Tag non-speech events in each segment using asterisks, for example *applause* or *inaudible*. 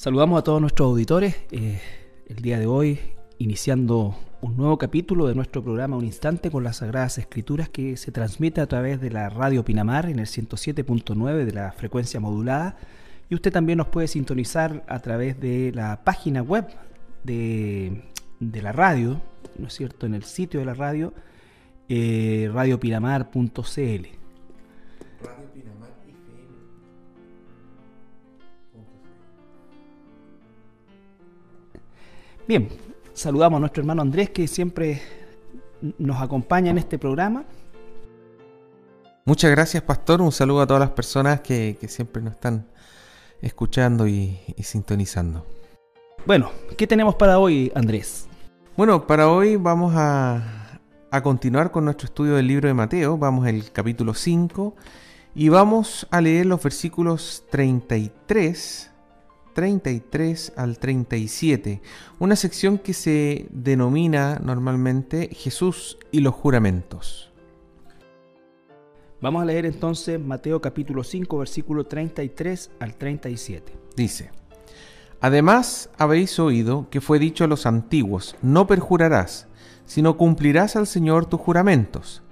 Saludamos a todos nuestros auditores eh, el día de hoy, iniciando un nuevo capítulo de nuestro programa Un Instante con las Sagradas Escrituras que se transmite a través de la radio Pinamar en el 107.9 de la frecuencia modulada. Y usted también nos puede sintonizar a través de la página web de, la radio, ¿no es cierto?, en el sitio de la radio, eh, radiopinamar.cl. Bien, saludamos a nuestro hermano Andrés que siempre nos acompaña en este programa. Muchas gracias, Pastor. Un saludo a todas las personas que, siempre nos están escuchando y, sintonizando. Bueno, ¿qué tenemos para hoy, Andrés? Bueno, para hoy vamos a, a continuar con nuestro estudio del libro de Mateo. Vamos al capítulo 5 y vamos a leer los versículos 33 33 al 37, una sección que se denomina normalmente Jesús y los juramentos. Vamos a leer entonces Mateo capítulo 5, versículo 33 al 37. Dice, Además habéis oído que fue dicho a los antiguos, no perjurarás, sino cumplirás al Señor tus juramentos.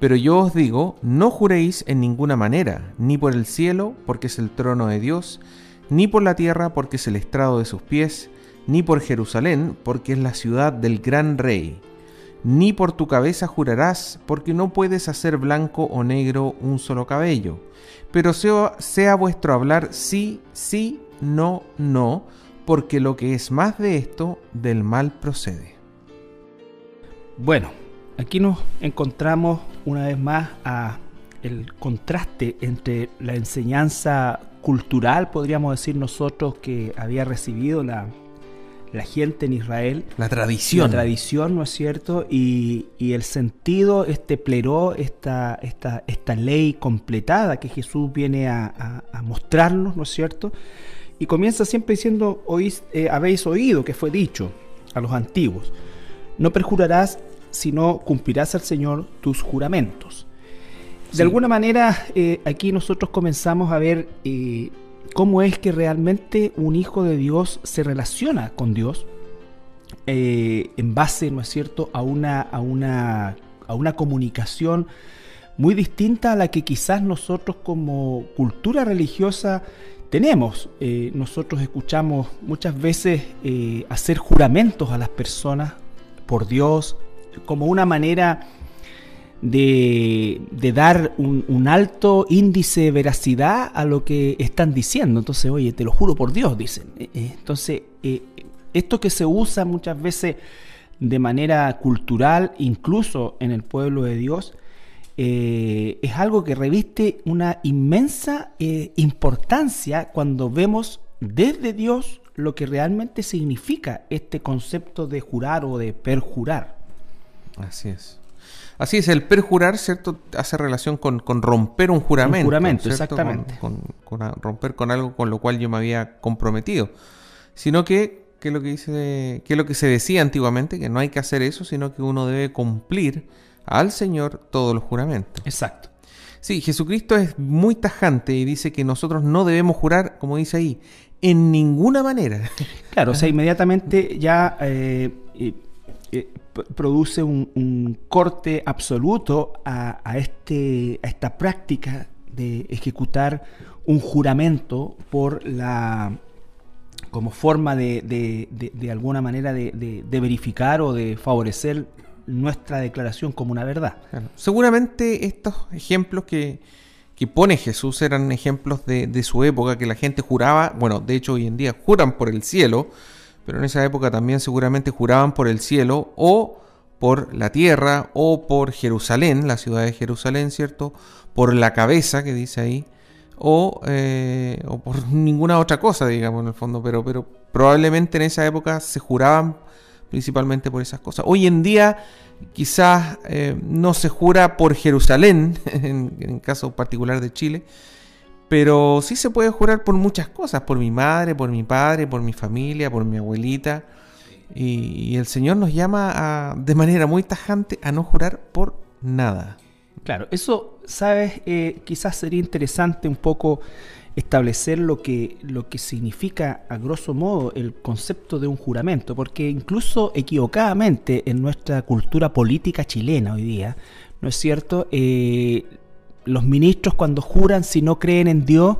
Pero yo os digo, no juréis en ninguna manera, ni por el cielo, porque es el trono de Dios, ni por la tierra porque es el estrado de sus pies, ni por Jerusalén porque es la ciudad del gran rey. Ni por tu cabeza jurarás, porque no puedes hacer blanco o negro un solo cabello. Pero sea, vuestro hablar sí, sí, no, no, porque lo que es más de esto, del mal procede. Bueno, aquí nos encontramos una vez más a el contraste entre la enseñanza cultural, podríamos decir nosotros, que había recibido la, gente en Israel. La tradición. La tradición, ¿no es cierto? Y, el sentido, este pleró, esta, esta, esta ley completada que Jesús viene a, mostrarnos, ¿no es cierto? Y comienza siempre diciendo, oís, eh, habéis oído que fue dicho a los antiguos, no perjurarás, sino cumplirás al Señor tus juramentos. De alguna manera, eh, aquí nosotros comenzamos a ver eh, cómo es que realmente un hijo de Dios se relaciona con Dios eh, en base, ¿no es cierto?, a una, a, una, a una comunicación muy distinta a la que quizás nosotros como cultura religiosa tenemos. nosotros escuchamos muchas veces hacer juramentos a las personas por Dios como una manera de, dar un, alto índice de veracidad a lo que están diciendo. Entonces, oye, te lo juro por Dios, dicen. Eh, eh, entonces, eh, esto que se usa muchas veces de manera cultural, incluso en el pueblo de Dios, es algo que reviste una inmensa importancia cuando vemos desde Dios lo que realmente significa este concepto de jurar o de perjurar. Así es. Así es, el perjurar, ¿cierto? Hace relación con, romper un juramento. Un juramento, exactamente. Con, romper con algo con lo cual yo me había comprometido. Sino que, que, lo que, dice, que lo que se decía antiguamente, que no hay que hacer eso, sino que uno debe cumplir al Señor todos los juramentos. Exacto. Sí, Jesucristo es muy tajante y dice que nosotros no debemos jurar, como dice ahí, en ninguna manera. Claro, o sea, *laughs* inmediatamente ya eh, eh, produce un, corte absoluto a, este, a esta práctica de ejecutar un juramento por la como forma de, de, alguna manera de, verificar o de favorecer nuestra declaración como una verdad. Seguramente estos ejemplos que, que, pone Jesús eran ejemplos de, su época, que la gente juraba, bueno, de hecho hoy en día juran por el cielo, pero en esa época también seguramente juraban por el cielo o por la tierra o por Jerusalén, la ciudad de Jerusalén, ¿cierto? Por la cabeza que dice ahí, o, eh, o por *laughs* ninguna otra cosa, digamos, en el fondo, pero, pero probablemente en esa época se juraban principalmente por esas cosas. Hoy en día quizás eh, no se jura por Jerusalén, *laughs* en, en caso particular de Chile, pero sí se puede jurar por muchas cosas, por mi madre, por mi padre, por mi familia, por mi abuelita. Y, el Señor nos llama de manera muy tajante a no jurar por nada. Claro, eso, sabes, eh, quizás sería interesante un poco establecer lo que, lo que significa a grosso modo el concepto de un juramento, porque incluso equivocadamente en nuestra cultura política chilena hoy día, ¿no es cierto? Eh, los ministros cuando juran, si no creen en Dios,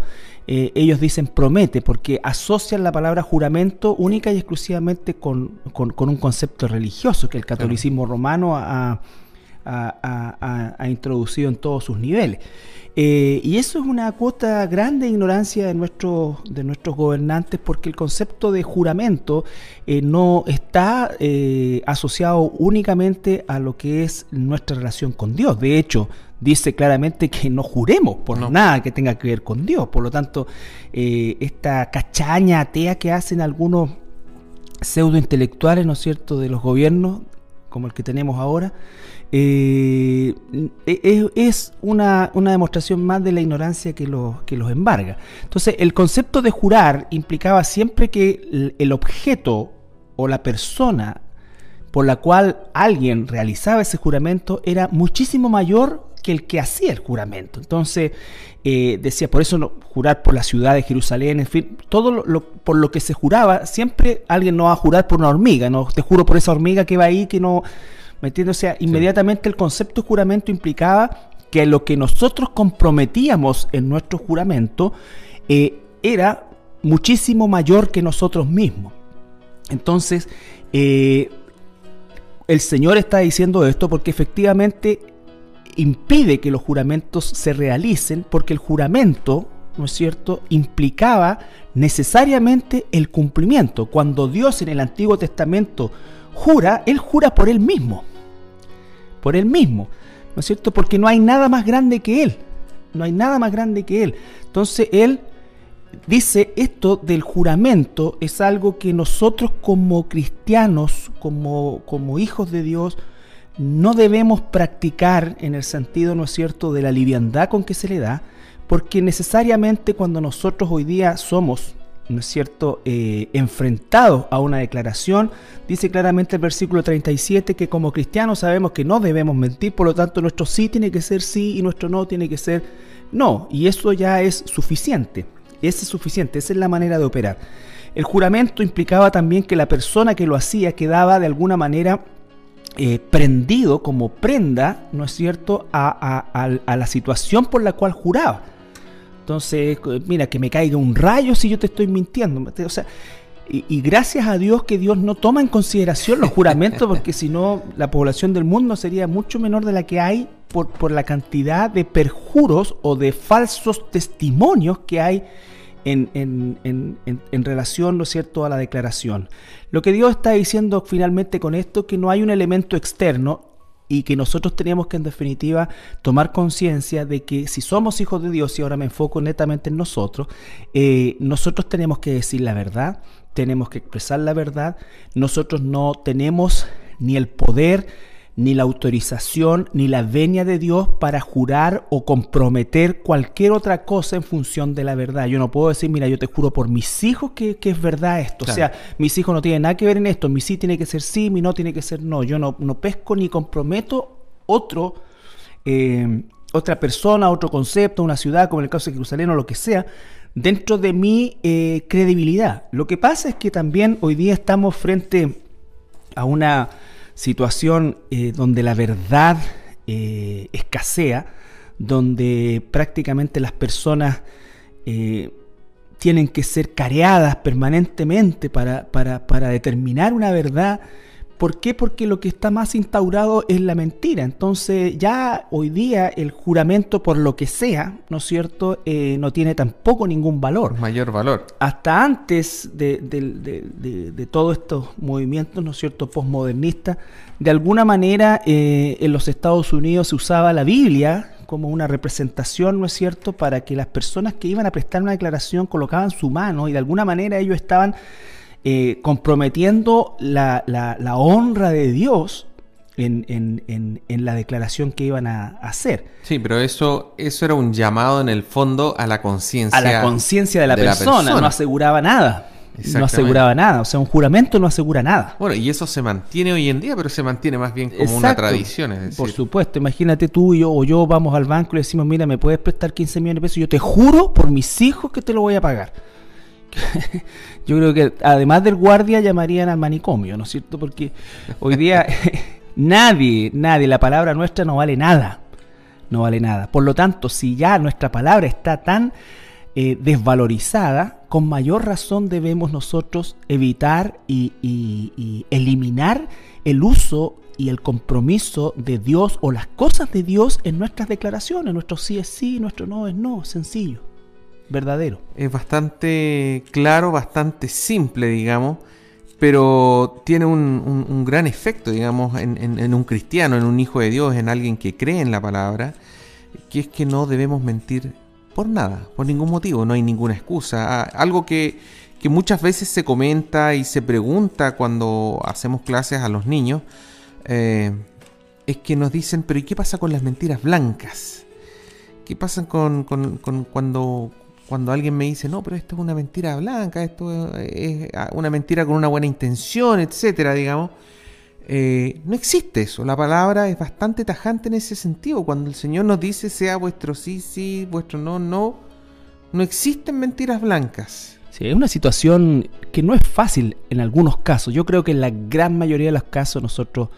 eh, ellos dicen promete, porque asocian la palabra juramento única y exclusivamente con, un concepto religioso que el catolicismo romano ha, ha, introducido en todos sus niveles. Eh, y eso es una cuota grande de ignorancia de nuestros, de nuestros gobernantes porque el concepto de juramento eh, no está asociado únicamente a lo que es nuestra relación con Dios. De hecho, dice claramente que no juremos por nada que tenga que ver con Dios. Por lo tanto, esta cachaña atea que hacen algunos pseudo intelectuales, ¿no es cierto?, de los gobiernos, como el que tenemos ahora, eh, e, es una, demostración más de la ignorancia que los, que los embarga. Entonces, el concepto de jurar implicaba siempre que el, objeto o la persona por la cual alguien realizaba ese juramento era muchísimo mayor que el que hacía el juramento. Entonces, eh, decía, por eso no, jurar por la ciudad de Jerusalén, en fin, todo lo, por lo que se juraba, siempre alguien no va a jurar por una hormiga, no te juro por esa hormiga que va ahí, que no, ¿Me entiendes? O sea, inmediatamente el concepto de juramento implicaba que lo que nosotros comprometíamos en nuestro juramento eh, era muchísimo mayor que nosotros mismos. Entonces, eh, el Señor está diciendo esto porque efectivamente impide que los juramentos se realicen, porque el juramento, ¿no es cierto?, implicaba necesariamente el cumplimiento. Cuando Dios en el Antiguo Testamento jura, Él jura por Él mismo por él mismo, ¿no es cierto? Porque no hay nada más grande que él, no hay nada más grande que él. Entonces él dice esto del juramento es algo que nosotros como cristianos, como, como hijos de Dios, no debemos practicar en el sentido, ¿no es cierto?, de la liviandad con que se le da, porque necesariamente cuando nosotros hoy día somos ¿no es cierto?, eh, enfrentados a una declaración, dice claramente el versículo 37 que como cristianos sabemos que no debemos mentir, por lo tanto nuestro sí tiene que ser sí y nuestro no tiene que ser no, y eso ya es suficiente, ese es suficiente, esa es la manera de operar. El juramento implicaba también que la persona que lo hacía quedaba de alguna manera eh, prendido como prenda, ¿no es cierto?, a la situación por la cual juraba. Entonces, mira, que me caiga un rayo si yo te estoy mintiendo. O sea, y, gracias a Dios que Dios no toma en consideración los juramentos, porque si no, la población del mundo sería mucho menor de la que hay por, por la cantidad de perjuros o de falsos testimonios que hay en, relación, ¿no es cierto?, a la declaración. Lo que Dios está diciendo finalmente con esto, que no hay un elemento externo, y que nosotros tenemos que en definitiva tomar conciencia de que si somos hijos de Dios, y ahora me enfoco netamente en nosotros, eh, nosotros tenemos que decir la verdad, tenemos que expresar la verdad, nosotros no tenemos ni el poder, ni la autorización, ni la venia de Dios para jurar o comprometer cualquier otra cosa en función de la verdad. Yo no puedo decir, mira, yo te juro por mis hijos que, es verdad esto. O sea, mis hijos no tienen nada que ver en esto. Mi sí tiene que ser sí, mi no tiene que ser no. Yo no, no pesco ni comprometo otro, eh, otra persona, otro concepto, una ciudad, como en el caso de Jerusalén o lo que sea, dentro de mi eh, credibilidad. Lo que pasa es que también hoy día estamos frente a una situación eh, donde la verdad eh, escasea, donde prácticamente las personas eh, tienen que ser careadas permanentemente para, para, para determinar una verdad ¿Por qué? Porque lo que está más instaurado es la mentira. Entonces ya hoy día el juramento por lo que sea, ¿no es cierto?, eh, no tiene tampoco ningún valor. Mayor valor. Hasta antes de, de, todos estos movimientos, ¿no es cierto?, postmodernistas, de alguna manera eh, en los Estados Unidos se usaba la Biblia como una representación, ¿no es cierto?, para que las personas que iban a prestar una declaración colocaban su mano y de alguna manera ellos estaban eh, comprometiendo la, la, honra de Dios en, en, en, la declaración que iban a hacer. Sí, pero eso, eso era un llamado en el fondo a la conciencia. A la conciencia de, la, persona, no aseguraba nada. no aseguraba nada. O sea, un juramento no asegura nada. Bueno, y eso se mantiene hoy en día, pero se mantiene más bien como una tradición. Es decir. Por supuesto, imagínate tú y yo o yo vamos al banco y le decimos, mira, me puedes prestar 15 millones de pesos, yo te juro por mis hijos que te lo voy a pagar. *laughs* yo creo que además del guardia llamarían al manicomio, ¿no es cierto? Porque hoy día *laughs* nadie, nadie, la palabra nuestra no vale nada. No vale nada. Por lo tanto, si ya nuestra palabra está tan eh, desvalorizada, con mayor razón debemos nosotros evitar y, eliminar el uso y el compromiso de Dios o las cosas de Dios en nuestras declaraciones. Nuestro sí es sí, nuestro no es no, sencillo, verdadero. Es bastante claro, bastante simple, digamos, pero tiene un, gran efecto, digamos, en, un cristiano, en un hijo de Dios, en alguien que cree en la palabra, que es que no debemos mentir por nada, por ningún motivo, no hay ninguna excusa. Ah, algo que, muchas veces se comenta y se pregunta cuando hacemos clases a los niños, eh, es que nos dicen, pero ¿y qué pasa con las mentiras blancas? ¿Qué pasa con, cuando, cuando alguien me dice, no, pero esto es una mentira blanca, esto es una mentira con una buena intención, etcétera, digamos? Eh, no existe eso. La palabra es bastante tajante en ese sentido. Cuando el Señor nos dice sea vuestro sí, sí, vuestro no, no, no existen mentiras blancas. Sí, es una situación que no es fácil en algunos casos. Yo creo que en la gran mayoría de los casos nosotros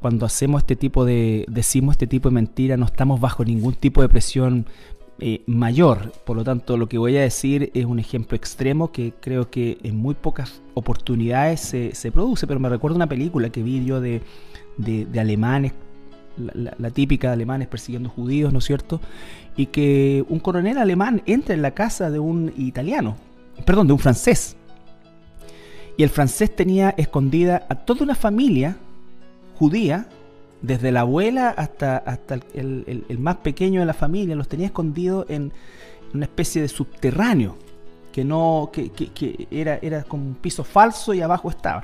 cuando hacemos este tipo de, decimos este tipo de mentira, no estamos bajo ningún tipo de presión eh, mayor. Por lo tanto, lo que voy a decir es un ejemplo extremo que creo que en muy pocas oportunidades se, produce, pero me recuerdo una película que vi yo de, alemanes, la, típica de alemanes persiguiendo judíos, ¿no es cierto? Y que un coronel alemán entra en la casa de un italiano, perdón, de un francés. Y el francés tenía escondida a toda una familia judía desde la abuela hasta, hasta el, más pequeño de la familia, los tenía escondidos en una especie de subterráneo, que no, que, que, era, era como un piso falso y abajo estaba.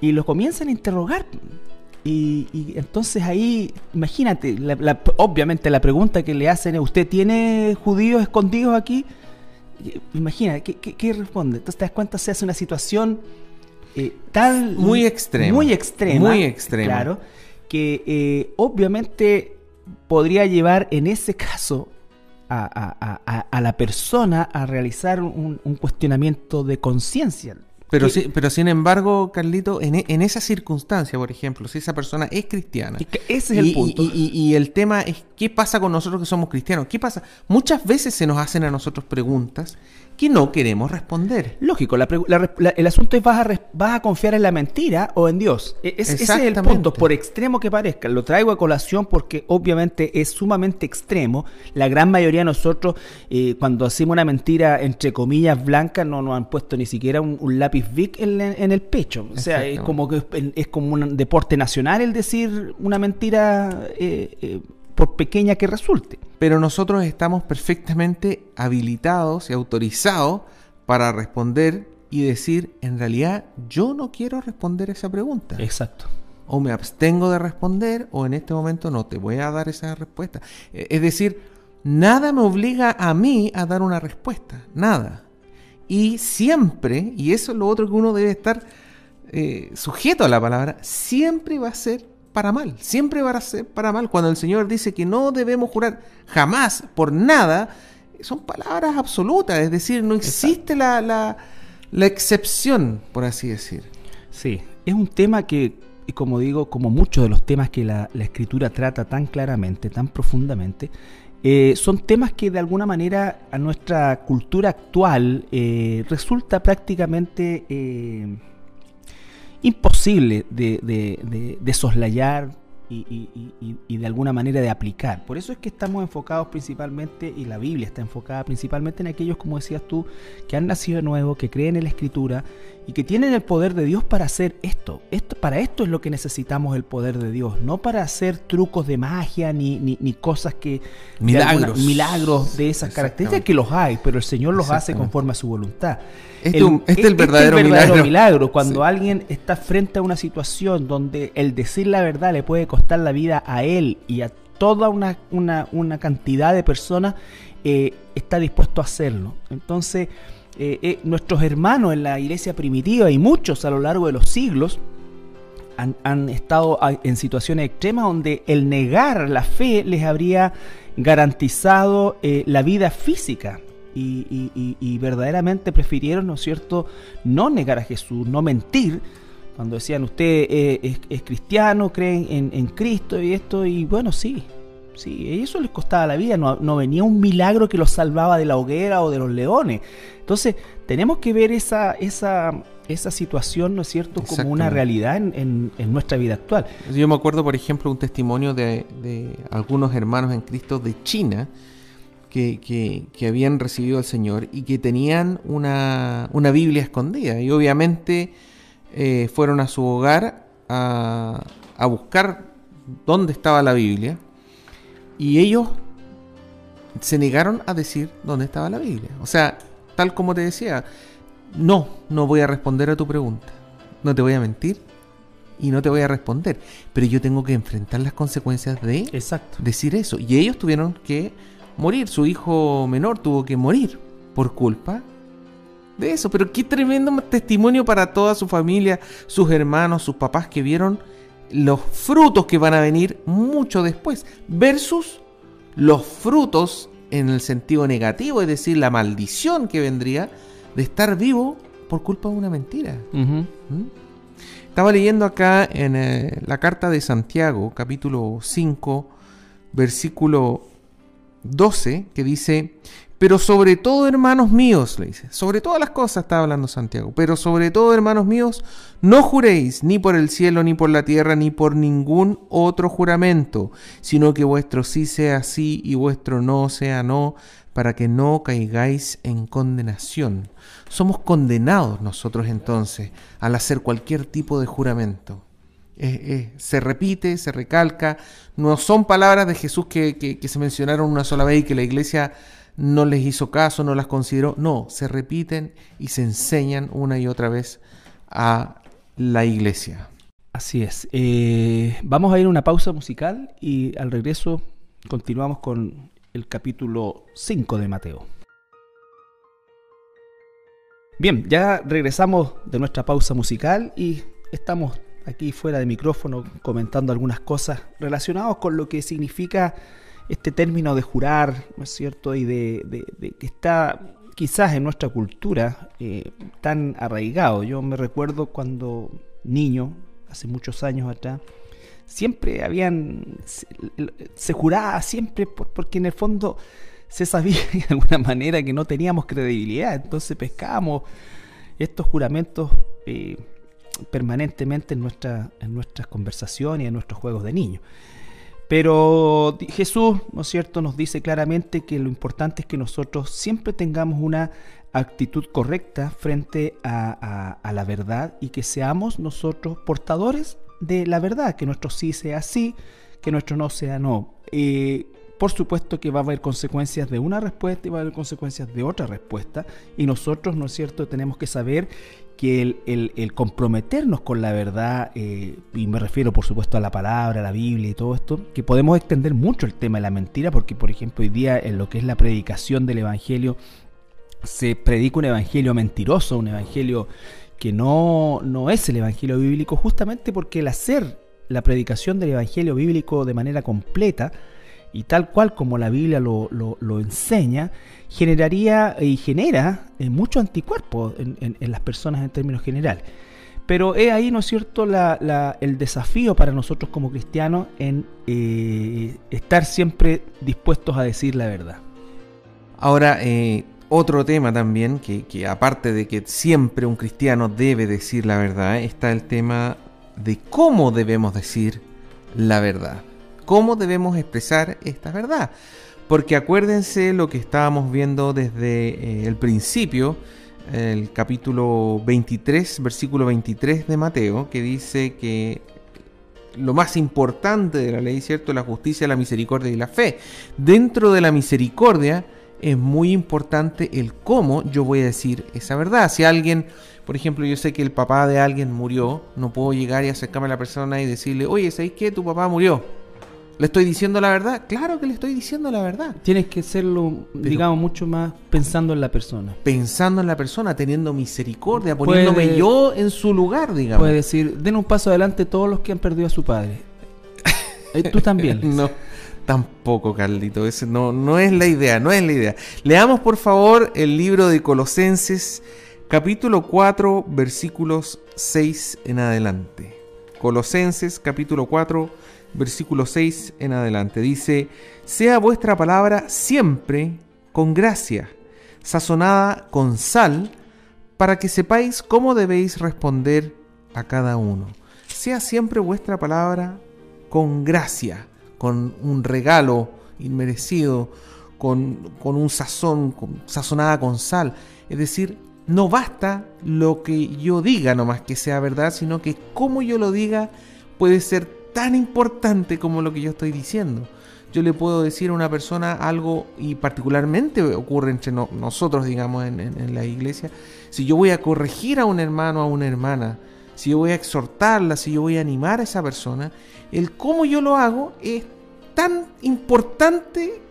Y lo comienzan a interrogar. Y, entonces ahí, imagínate, obviamente la pregunta que le hacen es, ¿usted tiene judíos escondidos aquí? Imagina, ¿qué, qué, responde? Entonces te das cuenta, se hace una situación eh, tal... Muy extrema. Muy extrema. Muy extrema. Claro que eh, obviamente podría llevar en ese caso a, la persona a realizar un, cuestionamiento de conciencia. Pero, pero sin embargo, Carlito, en, en, esa circunstancia, por ejemplo, si esa persona es cristiana. ese es el punto. y, el tema es, ¿qué pasa con nosotros que somos cristianos? ¿Qué pasa? Muchas veces se nos hacen a nosotros preguntas que no queremos responder. Lógico, el asunto es ¿vas a, vas a confiar en la mentira o en Dios? E, ese es el punto, por extremo que parezca. Lo traigo a colación porque obviamente es sumamente extremo. La gran mayoría de nosotros, eh, cuando hacemos una mentira entre comillas blanca, no nos han puesto ni siquiera un, lápiz Vic en, el pecho. O sea, es como que es, como un deporte nacional el decir una mentira eh, eh, por pequeña que resulte. Pero nosotros estamos perfectamente habilitados y autorizados para responder y decir, en realidad yo no quiero responder esa pregunta. Exacto. O me abstengo de responder o en este momento no te voy a dar esa respuesta. E, es decir, nada me obliga a mí a dar una respuesta, nada. Y siempre, y eso es lo otro que uno debe estar eh, sujeto a la palabra, siempre va a ser para mal, siempre va a ser para mal. Cuando el Señor dice que no debemos jurar jamás por nada, son palabras absolutas, es decir, no existe la, la, excepción, por así decir. Sí, es un tema que, como digo, como muchos de los temas que la, Escritura trata tan claramente, tan profundamente, eh, son temas que de alguna manera a nuestra cultura actual eh, resulta prácticamente... Eh, imposible de, de, soslayar y, de alguna manera de aplicar. Por eso es que estamos enfocados principalmente, y la Biblia está enfocada principalmente en aquellos, como decías tú, que han nacido de nuevo, que creen en la Escritura y que tienen el poder de Dios para hacer esto. esto para esto es lo que necesitamos el poder de Dios, no para hacer trucos de magia ni, ni, cosas que... Milagros. milagros de esas características que los hay, pero el Señor los hace conforme a su voluntad. Este, el, este es el verdadero, milagro. Cuando alguien está frente a una situación donde el decir la verdad le puede costar la vida a él y a toda una, una, cantidad de personas, eh, está dispuesto a hacerlo. Entonces, eh, eh, nuestros hermanos en la iglesia primitiva y muchos a lo largo de los siglos han, estado en situaciones extremas donde el negar la fe les habría garantizado la vida física. Y, verdaderamente prefirieron, ¿no es cierto?, no negar a Jesús, no mentir, cuando decían, usted es, cristiano, creen en, en, Cristo y esto, y bueno, sí, Sí, eso les costaba la vida, no, venía un milagro que los salvaba de la hoguera o de los leones. Entonces, tenemos que ver esa, esa, esa situación, ¿no es cierto?, como una realidad en, nuestra vida actual. Yo me acuerdo, por ejemplo, un testimonio de, algunos hermanos en Cristo de China que, habían recibido al Señor y que tenían una, Biblia escondida. Y obviamente eh, fueron a su hogar a, a buscar dónde estaba la Biblia y ellos se negaron a decir dónde estaba la Biblia. O sea, tal como te decía, no, no voy a responder a tu pregunta. No te voy a mentir y no te voy a responder. Pero yo tengo que enfrentar las consecuencias de decir eso. Y ellos tuvieron que morir. Su hijo menor tuvo que morir por culpa de eso. Pero qué tremendo testimonio para toda su familia, sus hermanos, sus papás que vieron los frutos que van a venir mucho después, versus los frutos en el sentido negativo, es decir, la maldición que vendría de estar vivo por culpa de una mentira. ¿Mm? Estaba leyendo acá en eh, la carta de Santiago, capítulo 5, versículo 12, que dice, pero sobre todo, hermanos míos, le dice, sobre todas las cosas está hablando Santiago, pero sobre todo, hermanos míos, no juréis ni por el cielo, ni por la tierra, ni por ningún otro juramento, sino que vuestro sí sea sí y vuestro no sea no, para que no caigáis en condenación. Somos condenados nosotros entonces al hacer cualquier tipo de juramento. se repite, se recalca, no son palabras de Jesús que, que se mencionaron una sola vez y que la iglesia no les hizo caso, no las consideró. No, se repiten y se enseñan una y otra vez a la iglesia. Así es. Eh, vamos a ir a una pausa musical y al regreso continuamos con el capítulo 5 de Mateo. Bien, ya regresamos de nuestra pausa musical y estamos aquí fuera de micrófono comentando algunas cosas relacionadas con lo que significa este término de jurar, ¿no es cierto? Y de, que está quizás en nuestra cultura eh, tan arraigado. Yo me recuerdo cuando niño, hace muchos años atrás, siempre habían, se, juraba siempre porque en el fondo se sabía *laughs* de alguna manera que no teníamos credibilidad, entonces pescábamos estos juramentos eh, permanentemente en, nuestra, en nuestras conversaciones y en nuestros juegos de niños. Pero Jesús, ¿no es cierto?, nos dice claramente que lo importante es que nosotros siempre tengamos una actitud correcta frente a, la verdad y que seamos nosotros portadores de la verdad, que nuestro sí sea sí, que nuestro no sea no. Eh, por supuesto que va a haber consecuencias de una respuesta y va a haber consecuencias de otra respuesta. Y nosotros, ¿no es cierto?, tenemos que saber que el, comprometernos con la verdad, eh, y me refiero por supuesto a la palabra, a la Biblia y todo esto, que podemos extender mucho el tema de la mentira, porque por ejemplo hoy día en lo que es la predicación del Evangelio, se predica un Evangelio mentiroso, un Evangelio que no, no es el Evangelio bíblico, justamente porque el hacer la predicación del Evangelio bíblico de manera completa, y tal cual como la Biblia lo, enseña, generaría y genera eh, mucho anticuerpo en, las personas en términos generales. Pero es ahí, ¿no es cierto?, el desafío para nosotros como cristianos en eh, estar siempre dispuestos a decir la verdad. Ahora, eh, otro tema también, que, que, aparte de que siempre un cristiano debe decir la verdad, está el tema de cómo debemos decir la verdad cómo debemos expresar esta verdad. Porque acuérdense lo que estábamos viendo desde eh, el principio, el capítulo 23, versículo 23 de Mateo, que dice que lo más importante de la ley, ¿cierto? La justicia, la misericordia y la fe. Dentro de la misericordia es muy importante el cómo yo voy a decir esa verdad. Si alguien, por ejemplo, yo sé que el papá de alguien murió, no puedo llegar y acercarme a la persona y decirle, oye, ¿sabes qué? Tu papá murió ¿Le estoy diciendo la verdad? Claro que le estoy diciendo la verdad. Tienes que hacerlo, digamos, mucho más pensando en la persona. Pensando en la persona, teniendo misericordia, poniéndome yo en su lugar, digamos. Puede decir, den un paso adelante todos los que han perdido a su padre. Eh, tú también. *laughs* no, tampoco, Carlito. Ese no, no es la idea, no es la idea. Leamos, por favor, el libro de Colosenses, capítulo 4, versículos 6 en adelante. Colosenses, capítulo 4, versículo 6 en adelante. Dice, sea vuestra palabra siempre con gracia, sazonada con sal, para que sepáis cómo debéis responder a cada uno. Sea siempre vuestra palabra con gracia, con un regalo inmerecido, con, con un sazón, sazonada con sal. Es decir, no basta lo que yo diga nomás que sea verdad, sino que como yo lo diga puede ser tan importante como lo que yo estoy diciendo. Yo le puedo decir a una persona algo, y particularmente ocurre entre nosotros, digamos, en, la iglesia, si yo voy a corregir a un hermano o a una hermana, si yo voy a exhortarla, si yo voy a animar a esa persona, el cómo yo lo hago es tan importante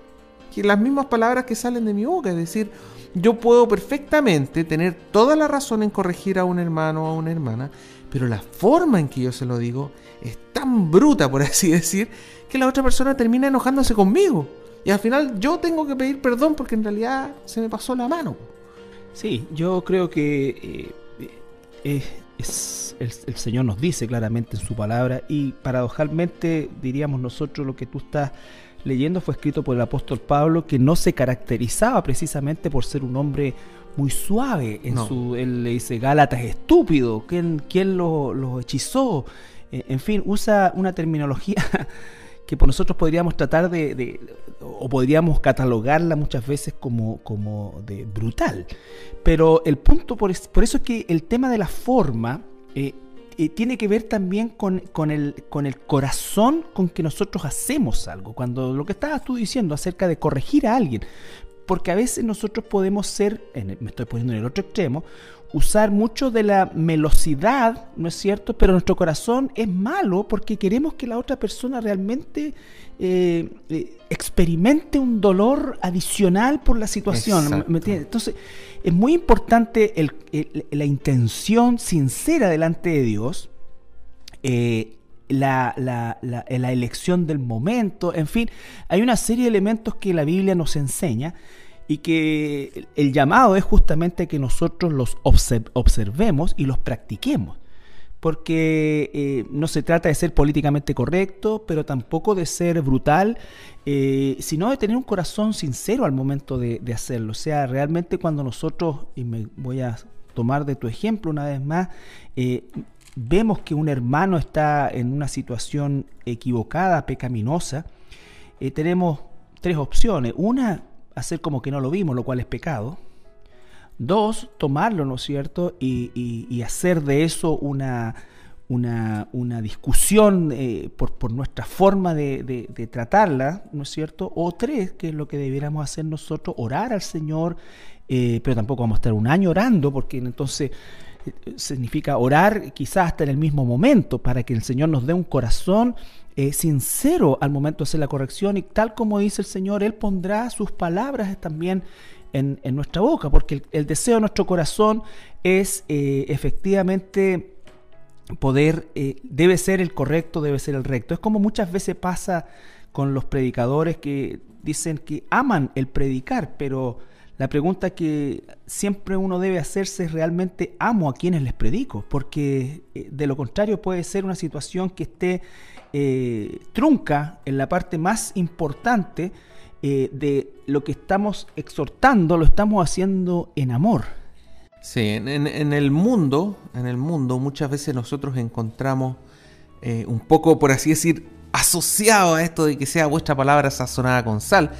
que las mismas palabras que salen de mi boca. Es decir, yo puedo perfectamente tener toda la razón en corregir a un hermano o a una hermana, pero la forma en que yo se lo digo es tan bruta, por así *laughs* decir, que la otra persona termina enojándose conmigo. Y al final yo tengo que pedir perdón porque en realidad se me pasó la mano. Sí, yo creo que eh, eh, es, el, el, Señor nos dice claramente en su palabra y paradojalmente diríamos nosotros lo que tú estás leyendo fue escrito por el apóstol Pablo que no se caracterizaba precisamente por ser un hombre muy suave en su él le dice Gálatas estúpido quién, quién lo, hechizó eh, en fin usa una terminología *laughs* que por nosotros podríamos tratar de, o podríamos catalogarla muchas veces como, como de brutal. Pero el punto por, por eso es que el tema de la forma eh, eh, tiene que ver también con, con, el, con el corazón con que nosotros hacemos algo. Cuando lo que estabas tú diciendo acerca de corregir a alguien, porque a veces nosotros podemos ser, me estoy poniendo en el otro extremo, usar mucho de la melosidad, ¿no es cierto? Pero nuestro corazón es malo porque queremos que la otra persona realmente eh, eh, experimente un dolor adicional por la situación. Entonces, es muy importante la intención sincera delante de Dios. Eh, la, la, elección del momento, en fin, hay una serie de elementos que la Biblia nos enseña y que el llamado es justamente que nosotros los observemos y los practiquemos. Porque eh, no se trata de ser políticamente correcto, pero tampoco de ser brutal, eh, sino de tener un corazón sincero al momento de, hacerlo. O sea, realmente cuando nosotros, y me voy a tomar de tu ejemplo una vez más, eh, vemos que un hermano está en una situación equivocada, pecaminosa, tenemos tres opciones. Una, hacer como que no lo vimos, lo cual es pecado. Dos, tomarlo, ¿no es cierto? Y, hacer de eso una, una, una discusión eh, por, por, nuestra forma de, tratarla, ¿no es cierto? O tres, que es lo que debiéramos hacer nosotros, orar al Señor, eh, pero tampoco vamos a estar un año orando, porque entonces eh, significa orar quizás hasta en el mismo momento, para que el Señor nos dé un corazón eh, sincero al momento de hacer la corrección y tal como dice el Señor, Él pondrá sus palabras también en, nuestra boca, porque el, deseo de nuestro corazón es eh, efectivamente poder, eh, debe ser el correcto, debe ser el recto. Es como muchas veces pasa con los predicadores que dicen que aman el predicar, pero la pregunta que siempre uno debe hacerse es realmente amo a quienes les predico, porque de lo contrario puede ser una situación que esté eh, trunca en la parte más importante eh, de lo que estamos exhortando, lo estamos haciendo en amor. Sí, en, el mundo, en el mundo muchas veces nosotros encontramos eh, un poco, por así decir, asociado a esto de que sea vuestra palabra sazonada con sal.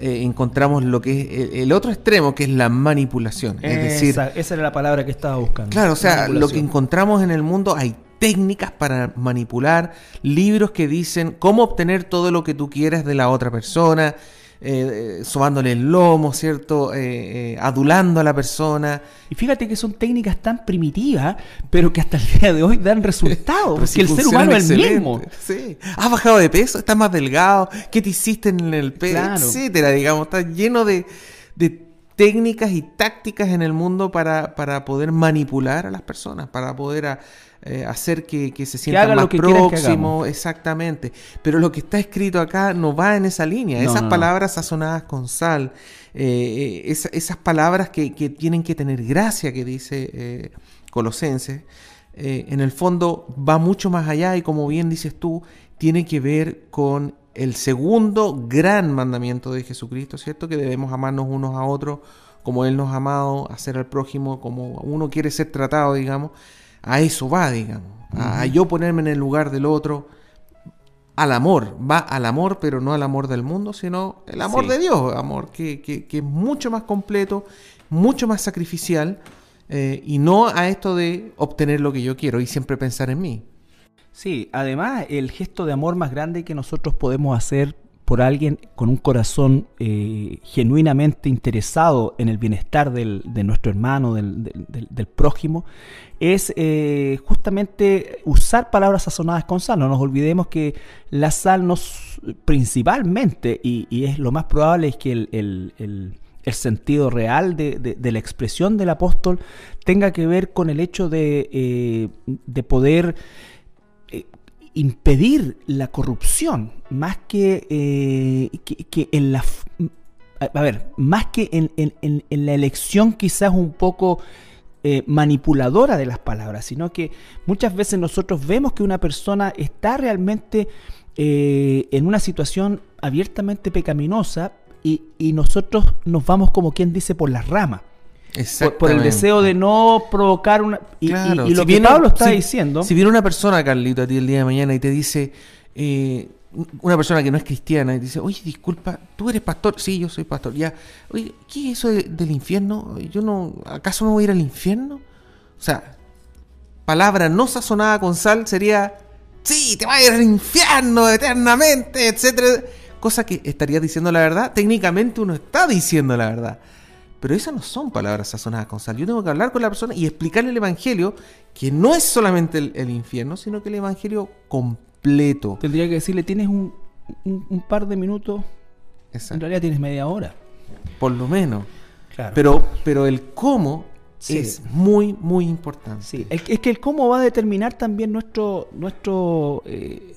Encontramos lo que es el, otro extremo, que es la manipulación. Es decir, esa era la palabra que estaba buscando. Claro, o sea, lo que encontramos en el mundo hay técnicas para manipular, libros que dicen cómo obtener todo lo que tú quieras de la otra persona, eh, sobándole el lomo, ¿cierto? Eh, eh, adulando a la persona. Y fíjate que son técnicas tan primitivas, pero que hasta el día de hoy dan resultados, *laughs* porque el ser humano es el mismo. Sí. Has bajado de peso, estás más delgado, ¿qué te hiciste en el peso? Etcétera, digamos, está lleno de, técnicas y tácticas en el mundo para, para poder manipular a las personas, para poder eh, hacer que, se sientan más próximos, exactamente. Pero lo que está escrito acá no va en esa línea. esas palabras sazonadas con sal, eh, eh, esas palabras que, tienen que tener gracia, que dice Colosenses, en el fondo va mucho más allá y como bien dices tú, tiene que ver con el segundo gran mandamiento de Jesucristo, ¿cierto? Que debemos amarnos unos a otros como Él nos ha amado, hacer al prójimo como uno quiere ser tratado, digamos. A eso va, digamos, a, yo ponerme en el lugar del otro, al amor, va al amor, pero no al amor del mundo, sino el amor de Dios, amor que, que, es mucho más completo, mucho más sacrificial, eh, y no a esto de obtener lo que yo quiero y siempre pensar en mí. Sí, además el gesto de amor más grande que nosotros podemos hacer por alguien con un corazón eh, genuinamente interesado en el bienestar del, de nuestro hermano, del, del, prójimo, es eh, justamente usar palabras sazonadas con sal. No nos olvidemos que la sal nos, principalmente, y, es lo más probable, es que el, el, el sentido real de, de, la expresión del apóstol tenga que ver con el hecho de, eh, de poder impedir la corrupción, más que, eh, que, en la... A ver, más que en, la elección quizás un poco eh, manipuladora de las palabras, sino que muchas veces nosotros vemos que una persona está realmente eh, en una situación abiertamente pecaminosa y, y, nosotros nos vamos como quien dice por las ramas por, el deseo de no provocar una... Y, lo que Pablo está diciendo... Si viene una persona, Carlito, a ti el día de mañana y te dice... Eh, una persona que no es cristiana y dice, oye, disculpa, ¿tú eres pastor? Sí, yo soy pastor. Ya, oye, ¿qué es eso del infierno? Yo no, ¿Acaso no voy a ir al infierno? O sea, palabra no sazonada con sal sería, sí, te vas a ir al infierno eternamente, etcétera. Cosa que estaría diciendo la verdad. Técnicamente uno está diciendo la verdad. Pero esas no son palabras sazonadas con sal. Yo tengo que hablar con la persona y explicarle el Evangelio, que no es solamente el, infierno, sino que el Evangelio completo. Tendría que decirle, tienes un, par de minutos, en realidad tienes media hora. Por lo menos. Claro. Pero, pero el cómo es muy, muy importante. Sí, es que el cómo va a determinar también nuestro, nuestro eh,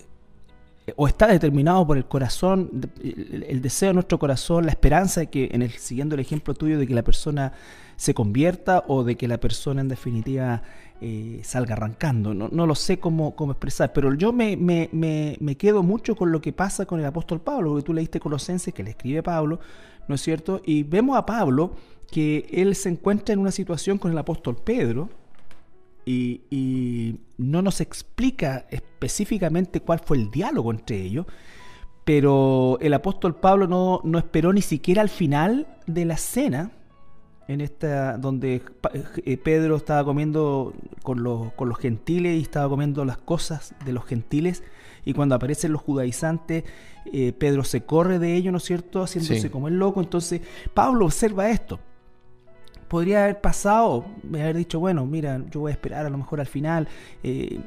o está determinado por el corazón, el, deseo de nuestro corazón, la esperanza de que, en el, siguiendo el ejemplo tuyo, de que la persona se convierta o de que la persona en definitiva eh, salga arrancando. No, no, lo sé cómo, expresar, pero yo me, me, me, quedo mucho con lo que pasa con el apóstol Pablo, porque tú leíste Colosenses, que le escribe Pablo, ¿no es cierto? Y vemos a Pablo que él se encuentra en una situación con el apóstol Pedro, y, no nos explica específicamente cuál fue el diálogo entre ellos, pero el apóstol Pablo no, no esperó ni siquiera al final de la cena, en esta donde eh, Pedro estaba comiendo con los, con los gentiles y estaba comiendo las cosas de los gentiles, y cuando aparecen los judaizantes, eh, Pedro se corre de ellos, ¿no es cierto?, haciéndose como el loco. Entonces, Pablo observa esto podría haber pasado, haber dicho, bueno, mira, yo voy a esperar a lo mejor al final eh,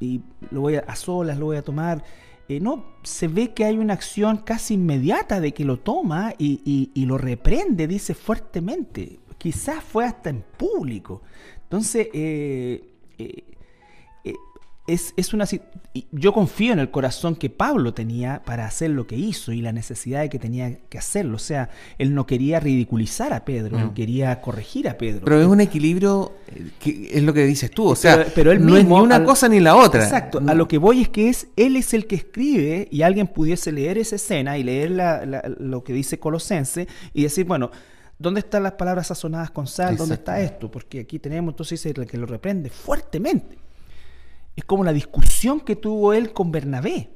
y lo voy a, solas, lo voy a tomar. Eh, no, se ve que hay una acción casi inmediata de que lo toma y, lo reprende, dice fuertemente. Quizás fue hasta en público. Entonces, eh, es, es, una yo confío en el corazón que Pablo tenía para hacer lo que hizo y la necesidad de que tenía que hacerlo. O sea, él no quería ridiculizar a Pedro, él quería corregir a Pedro. Pero es un equilibrio eh, que es lo que dices tú, o sea, pero, él no es ni una cosa ni la otra. Exacto, a lo que voy es que es él es el que escribe y alguien pudiese leer esa escena y leer lo que dice Colosense y decir, bueno, ¿Dónde están las palabras sazonadas con sal? ¿Dónde está esto? Porque aquí tenemos, entonces dice que lo reprende fuertemente es como la discusión que tuvo él con Bernabé.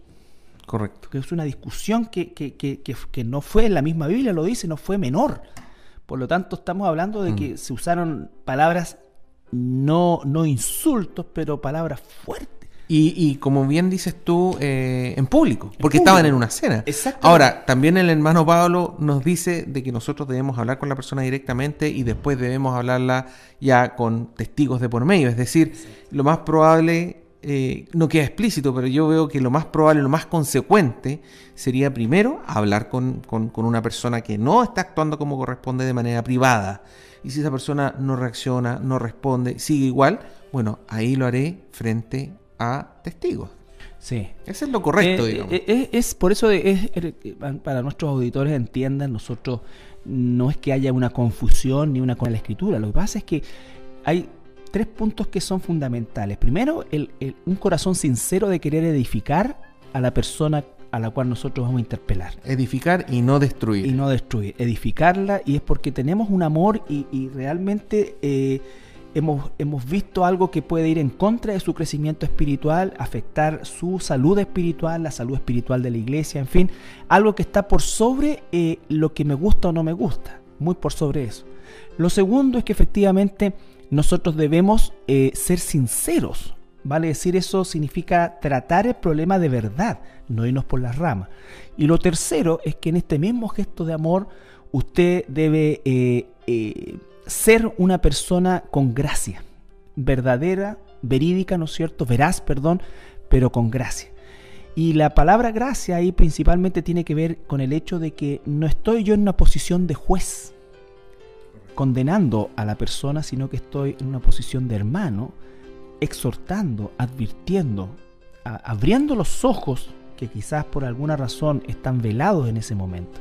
Correcto. Que es una discusión que, que, que, que, no fue, en la misma Biblia lo dice, no fue menor. Por lo tanto, estamos hablando de que mm. se usaron palabras, no, no insultos, pero palabras fuertes. Y, como bien dices tú, eh, en público, porque estaban en una cena. Ahora, también el hermano Pablo nos dice de que nosotros debemos hablar con la persona directamente y después debemos hablarla ya con testigos de por medio. Es decir, lo más probable, eh, no queda explícito, pero yo veo que lo más probable, lo más consecuente sería primero hablar con, con una persona que no está actuando como corresponde de manera privada. Y si esa persona no reacciona, no responde, sigue igual, bueno, ahí lo haré frente a testigos. Sí. Ese es lo correcto, eh, digamos. Eh, es, por eso, es, para nuestros auditores entiendan, nosotros no es que haya una confusión ni una con la escritura. Lo que pasa es que hay tres puntos que son fundamentales. Primero, el, un corazón sincero de querer edificar a la persona a la cual nosotros vamos a interpelar. Edificar y no destruir. Y no destruir. Edificarla y es porque tenemos un amor y, realmente... Eh, hemos, visto algo que puede ir en contra de su crecimiento espiritual, afectar su salud espiritual, la salud espiritual de la iglesia, en fin, algo que está por sobre eh, lo que me gusta o no me gusta, muy por sobre eso. Lo segundo es que efectivamente nosotros debemos eh, ser sinceros, ¿vale? Decir eso significa tratar el problema de verdad, no irnos por las ramas. Y lo tercero es que en este mismo gesto de amor usted debe eh, ser una persona con gracia, verdadera, verídica, ¿no es cierto? Veraz, perdón, pero con gracia. Y la palabra gracia ahí principalmente tiene que ver con el hecho de que no estoy yo en una posición de juez condenando a la persona, sino que estoy en una posición de hermano, exhortando, advirtiendo, abriendo los ojos que quizás por alguna razón están velados en ese momento.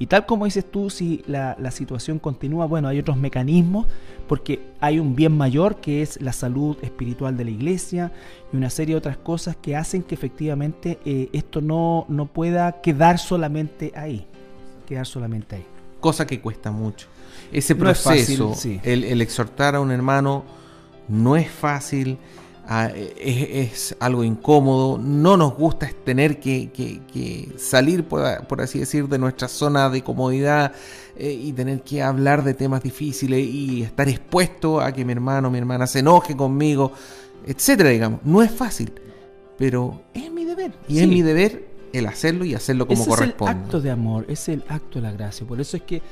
Y tal como dices tú, si la, situación continúa, bueno, hay otros mecanismos, porque hay un bien mayor que es la salud espiritual de la iglesia y una serie de otras cosas que hacen que efectivamente eh, esto no, no pueda quedar solamente ahí. Quedar solamente ahí. Cosa que cuesta mucho. Ese proceso, el, el exhortar a un hermano, no es fácil es, algo incómodo, no nos gusta tener que, salir, por, así decir, de nuestra zona de comodidad eh, y tener que hablar de temas difíciles y estar expuesto a que mi hermano mi hermana se enoje conmigo, etcétera, digamos. No es fácil, pero es mi deber. Y es mi deber el hacerlo y hacerlo como corresponde. Es el acto de amor, es el acto de la gracia. Por eso es que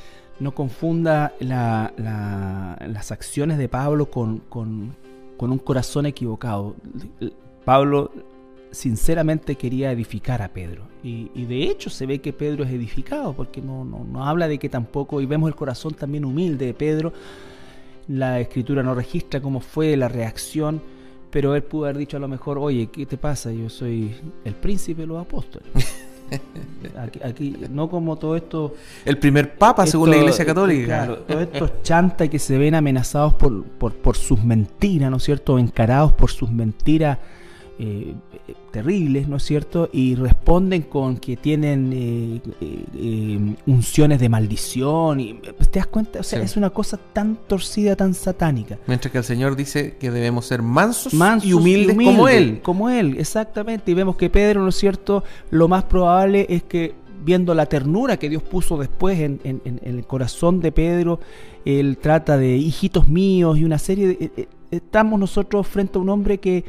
no confunda las acciones de Pablo con un corazón equivocado. Pablo sinceramente quería edificar a Pedro. Y, de hecho se ve que Pedro es edificado, porque no, no, habla de que tampoco, y vemos el corazón también humilde de Pedro, la escritura no registra cómo fue la reacción, pero él pudo haber dicho a lo mejor, oye, ¿qué te pasa? Yo soy el príncipe de los apóstoles. *laughs* Aquí, no como todo esto. El primer papa, según la Iglesia Católica. Claro, todos estos chantas que se ven amenazados por, por, por sus mentiras, ¿no es cierto? Encarados por sus mentiras eh, terribles, ¿no es cierto? Y responden con que tienen eh, eh, unciones de maldición. Y, pues, ¿Te das cuenta? O sea, es una cosa tan torcida, tan satánica. Mientras que el Señor dice que debemos ser mansos, y, humildes como Él. Como Él, exactamente. Y vemos que Pedro, ¿no es cierto? Lo más probable es que viendo la ternura que Dios puso después en, en el corazón de Pedro, él trata de hijitos míos y una serie de... Estamos nosotros frente a un hombre que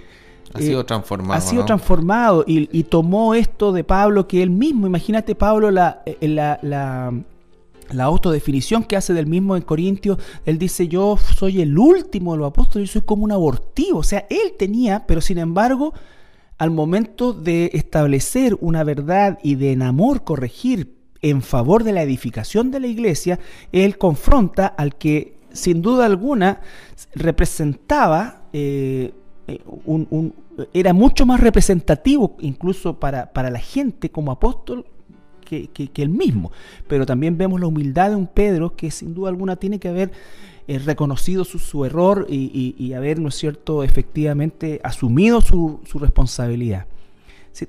ha sido transformado. Ha sido transformado y, tomó esto de Pablo que él mismo, imagínate Pablo la, eh, la, la, la, autodefinición que hace del mismo en Corintios, él dice yo soy el último de los apóstoles, yo soy como un abortivo, o sea, él tenía, pero sin embargo, al momento de establecer una verdad y de en amor corregir en favor de la edificación de la iglesia, él confronta al que sin duda alguna representaba eh, eh, era mucho más representativo incluso para, para la gente como apóstol que, que, él mismo. Pero también vemos la humildad de un Pedro que sin duda alguna tiene que haber eh, reconocido su, error y, haber, ¿no es cierto?, efectivamente asumido su, su responsabilidad.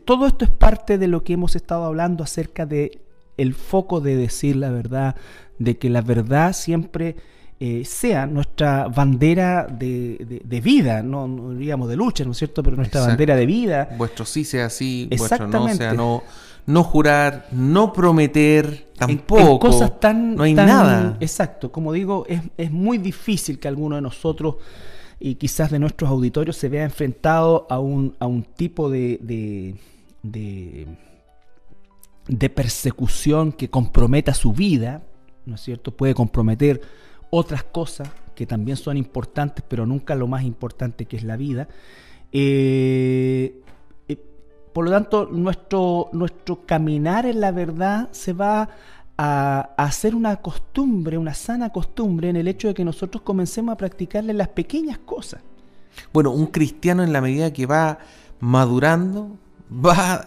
todo esto es parte de lo que hemos estado hablando acerca de el foco de decir la verdad, de que la verdad siempre eh, sea nuestra bandera de, vida, no, diríamos de lucha, ¿no es cierto? Pero nuestra bandera de vida. Vuestro sí sea así, vuestro no sea no. No jurar, no prometer, tampoco. cosas tan. No hay nada. Exacto, como digo, es, es, muy difícil que alguno de nosotros y quizás de nuestros auditorios se vea enfrentado a un, a un tipo de, de, de, de persecución que comprometa su vida, ¿no es cierto? Puede comprometer otras cosas que también son importantes, pero nunca lo más importante que es la vida. Eh, eh, por lo tanto, nuestro, nuestro caminar en la verdad se va a, hacer una costumbre, una sana costumbre en el hecho de que nosotros comencemos a practicarle las pequeñas cosas. Bueno, un cristiano en la medida que va madurando, va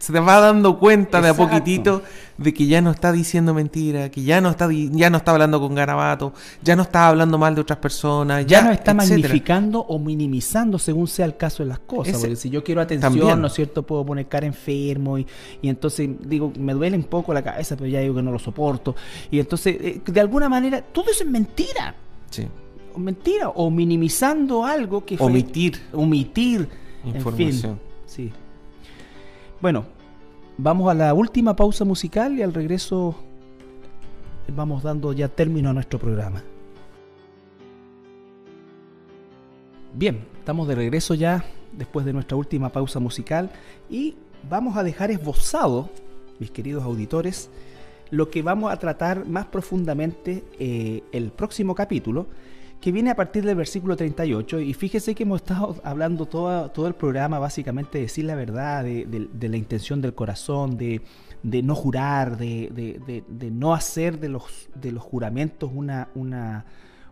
se te va dando cuenta de a poquitito de que ya no está diciendo mentira, que ya no está ya no está hablando con garabato, ya no está hablando mal de otras personas, ya, no está magnificando o minimizando según sea el caso de las cosas. porque si yo quiero atención, ¿no es cierto? Puedo poner cara enfermo y, entonces digo, me duele un poco la cabeza, pero ya digo que no lo soporto. Y entonces, eh, de alguna manera, todo eso es mentira. Sí. Mentira, o minimizando algo que fue. Omitir. Omitir. Información. sí. Bueno, vamos a la última pausa musical y al regreso vamos dando ya término a nuestro programa. Bien, estamos de regreso ya después de nuestra última pausa musical y vamos a dejar esbozado, mis queridos auditores, lo que vamos a tratar más profundamente eh, el próximo capítulo, que viene a partir del versículo 38. Y fíjese que hemos estado hablando todo, todo el programa básicamente de decir la verdad, de, la intención del corazón, de, no jurar, de, no hacer de los, de los juramentos una, una,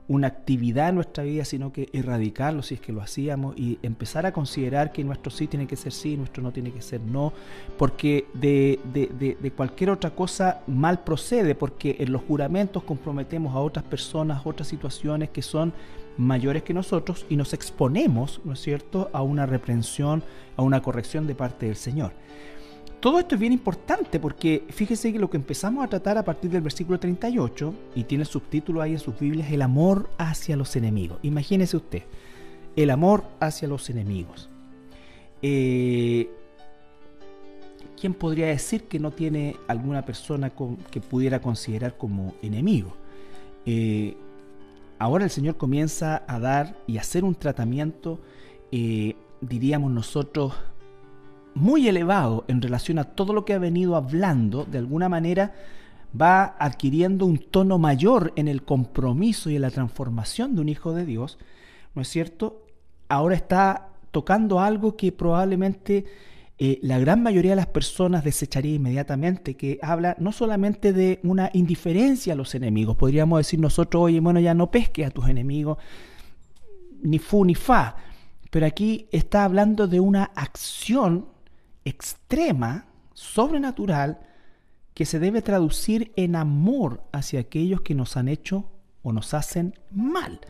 una actividad en nuestra vida, sino que erradicarlo si es que lo hacíamos y empezar a considerar que nuestro sí tiene que ser sí, nuestro no tiene que ser no, porque de, de, cualquier otra cosa mal procede, porque en los juramentos comprometemos a otras personas, otras situaciones que son mayores que nosotros y nos exponemos, ¿no es cierto?, a una reprensión, a una corrección de parte del Señor. Todo esto es bien importante porque fíjese que lo que empezamos a tratar a partir del versículo 38, y tiene el subtítulo ahí en sus Biblias, el amor hacia los enemigos. Imagínese usted, el amor hacia los enemigos. Eh, ¿Quién podría decir que no tiene alguna persona que pudiera considerar como enemigo? Eh, ahora el Señor comienza a dar y hacer un tratamiento, eh, diríamos nosotros, muy elevado en relación a todo lo que ha venido hablando, de alguna manera va adquiriendo un tono mayor en el compromiso y en la transformación de un hijo de Dios, ¿no es cierto? Ahora está tocando algo que probablemente eh, la gran mayoría de las personas desecharía inmediatamente, que habla no solamente de una indiferencia a los enemigos, podríamos decir nosotros, oye, bueno, ya no pesques a tus enemigos, ni fu ni fa, pero aquí está hablando de una acción extrema, sobrenatural, que se debe traducir en amor hacia aquellos que nos han hecho o nos hacen mal.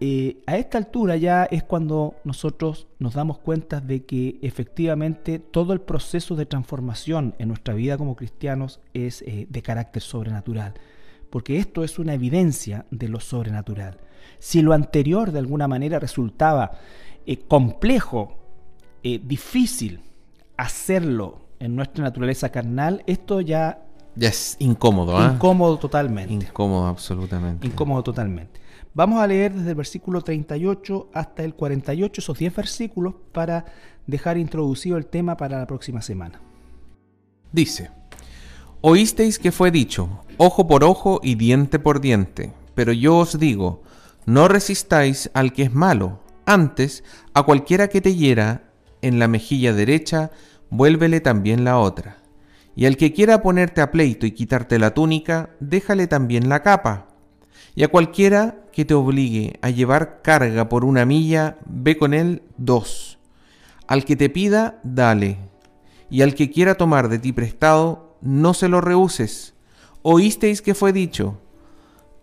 Eh, a esta altura ya es cuando nosotros nos damos cuenta de que efectivamente todo el proceso de transformación en nuestra vida como cristianos es eh, de carácter sobrenatural, porque esto es una evidencia de lo sobrenatural. Si lo anterior de alguna manera resultaba eh, complejo, difícil hacerlo en nuestra naturaleza carnal, esto ya... Ya es incómodo, ¿ah? Incómodo totalmente. Incómodo absolutamente. Incómodo totalmente. Vamos a leer desde el versículo 38 hasta el 48, esos 10 versículos, para dejar introducido el tema para la próxima semana. Dice, oísteis que fue dicho, ojo por ojo y diente por diente, pero yo os digo, no resistáis al que es malo, antes a cualquiera que te hiera en la mejilla derecha, vuélvele también la otra. Y al que quiera ponerte a pleito y quitarte la túnica, déjale también la capa. Y a cualquiera que te obligue a llevar carga por una milla, ve con él dos. Al que te pida, dale. Y al que quiera tomar de ti prestado, no se lo rehuses. Oísteis que fue dicho,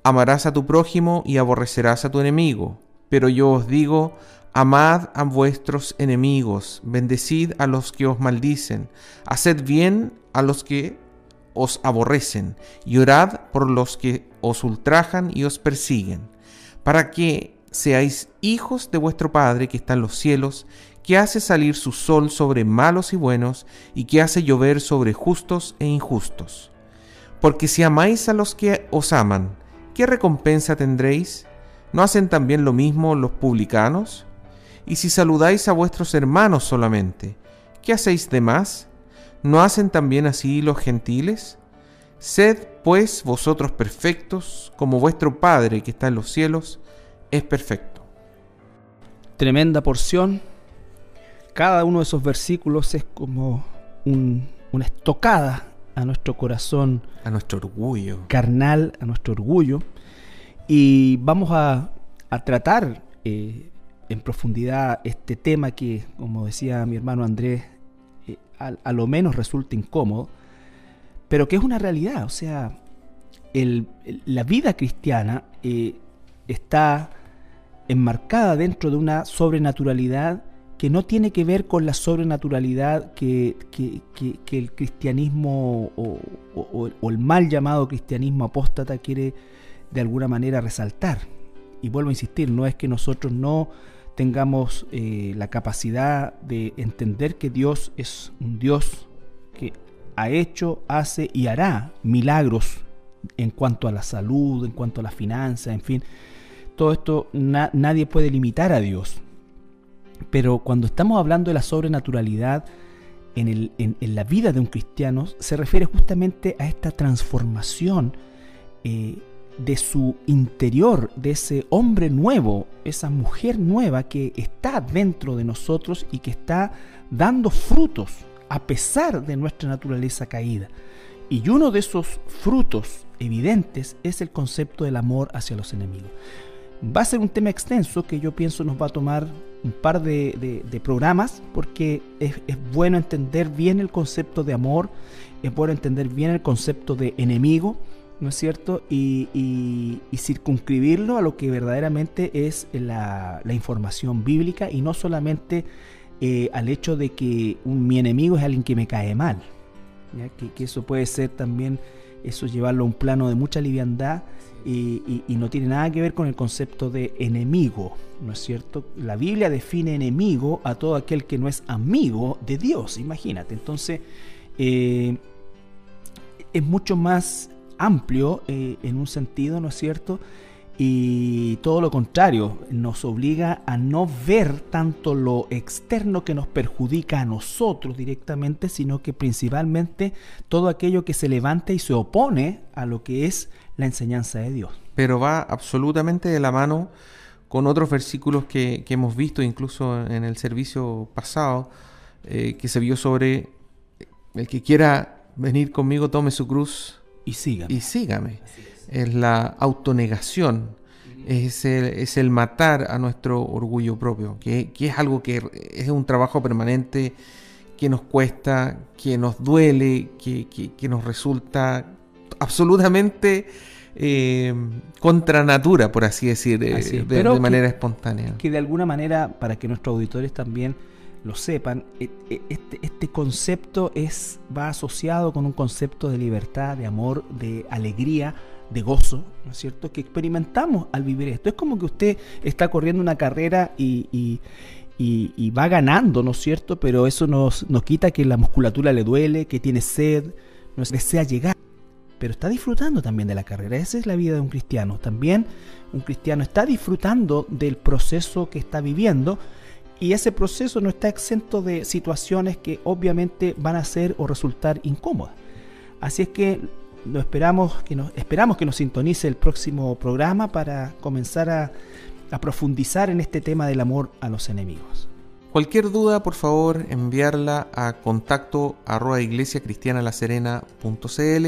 amarás a tu prójimo y aborrecerás a tu enemigo. Pero yo os digo, Amad a vuestros enemigos, bendecid a los que os maldicen, haced bien a los que os aborrecen, y orad por los que os ultrajan y os persiguen, para que seáis hijos de vuestro Padre que está en los cielos, que hace salir su sol sobre malos y buenos, y que hace llover sobre justos e injustos. Porque si amáis a los que os aman, ¿qué recompensa tendréis? ¿no hacen también lo mismo los publicanos? Y si saludáis a vuestros hermanos solamente, ¿qué hacéis de más? ¿No hacen también así los gentiles? Sed pues vosotros perfectos, como vuestro Padre que está en los cielos es perfecto. Tremenda porción. Cada uno de esos versículos es como una estocada a nuestro corazón. A nuestro orgullo. Carnal, a nuestro orgullo. Y vamos a, tratar eh, en profundidad este tema que, como decía mi hermano Andrés, eh, a, lo menos resulta incómodo, pero que es una realidad. O sea, la vida cristiana eh, está enmarcada dentro de una sobrenaturalidad que no tiene que ver con la sobrenaturalidad que, el cristianismo o, el mal llamado cristianismo apóstata quiere de alguna manera resaltar. Y vuelvo a insistir, no es que nosotros no tengamos eh, la capacidad de entender que Dios es un Dios que ha hecho, hace y hará milagros en cuanto a la salud, en cuanto a la finanza, en fin. Todo esto nadie puede limitar a Dios. Pero cuando estamos hablando de la sobrenaturalidad en, la vida de un cristiano, se refiere justamente a esta transformación eh, de su interior, de ese hombre nuevo, esa mujer nueva que está dentro de nosotros y que está dando frutos a pesar de nuestra naturaleza caída. Y uno de esos frutos evidentes es el concepto del amor hacia los enemigos. Va a ser un tema extenso que yo pienso nos va a tomar un par de, programas porque es, bueno entender bien el concepto de amor, es bueno entender bien el concepto de enemigo, ¿no es cierto? Y, circunscribirlo a lo que verdaderamente es la, información bíblica y no solamente eh, al hecho de que un, mi enemigo es alguien que me cae mal, Que, eso puede ser también, eso llevarlo a un plano de mucha liviandad y, no tiene nada que ver con el concepto de enemigo, ¿no es cierto? La Biblia define enemigo a todo aquel que no es amigo de Dios, imagínate. Entonces, eh, es mucho más amplio eh, en un sentido, ¿no es cierto? Y todo lo contrario, nos obliga a no ver tanto lo externo que nos perjudica a nosotros directamente, sino que principalmente todo aquello que se levanta y se opone a lo que es la enseñanza de Dios. Pero va absolutamente de la mano con otros versículos que, hemos visto incluso en el servicio pasado, eh, que se vio sobre el que quiera venir conmigo, tome su cruz y sígame. Y sígame. Es. la autonegación, es el, es el, matar a nuestro orgullo propio, que, es algo que es un trabajo permanente que nos cuesta, que nos duele, que, que nos resulta absolutamente eh, contra natura, por así decir, eh, de, manera espontánea. Que de alguna manera, para que nuestros auditores también lo sepan, e, e, este, este, concepto es, va asociado con un concepto de libertad, de amor, de alegría, de gozo, ¿no es cierto? Que experimentamos al vivir esto. Es como que usted está corriendo una carrera y, va ganando, ¿no es cierto? Pero eso nos, nos quita que la musculatura le duele, que tiene sed, no desea llegar pero está disfrutando también de la carrera. Esa es la vida de un cristiano. También un cristiano está disfrutando del proceso que está viviendo y ese proceso no está exento de situaciones que obviamente van a ser o resultar incómodas. Así es que lo esperamos que nos esperamos que nos sintonice el próximo programa para comenzar a, profundizar en este tema del amor a los enemigos. Cualquier duda, por favor, enviarla a contacto arroba iglesiacristianalaserena.cl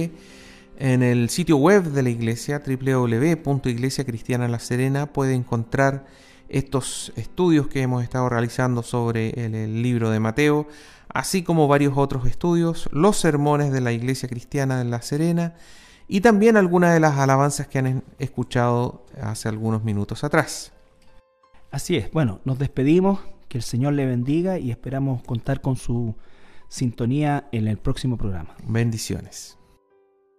en el sitio web de la iglesia, www.iglesiacristianalaserena, puede encontrar estos estudios que hemos estado realizando sobre el, libro de Mateo, así como varios otros estudios, los sermones de la Iglesia Cristiana de La Serena y también algunas de las alabanzas que han escuchado hace algunos minutos atrás. Así es, bueno, nos despedimos, que el Señor le bendiga y esperamos contar con su sintonía en el próximo programa. Bendiciones.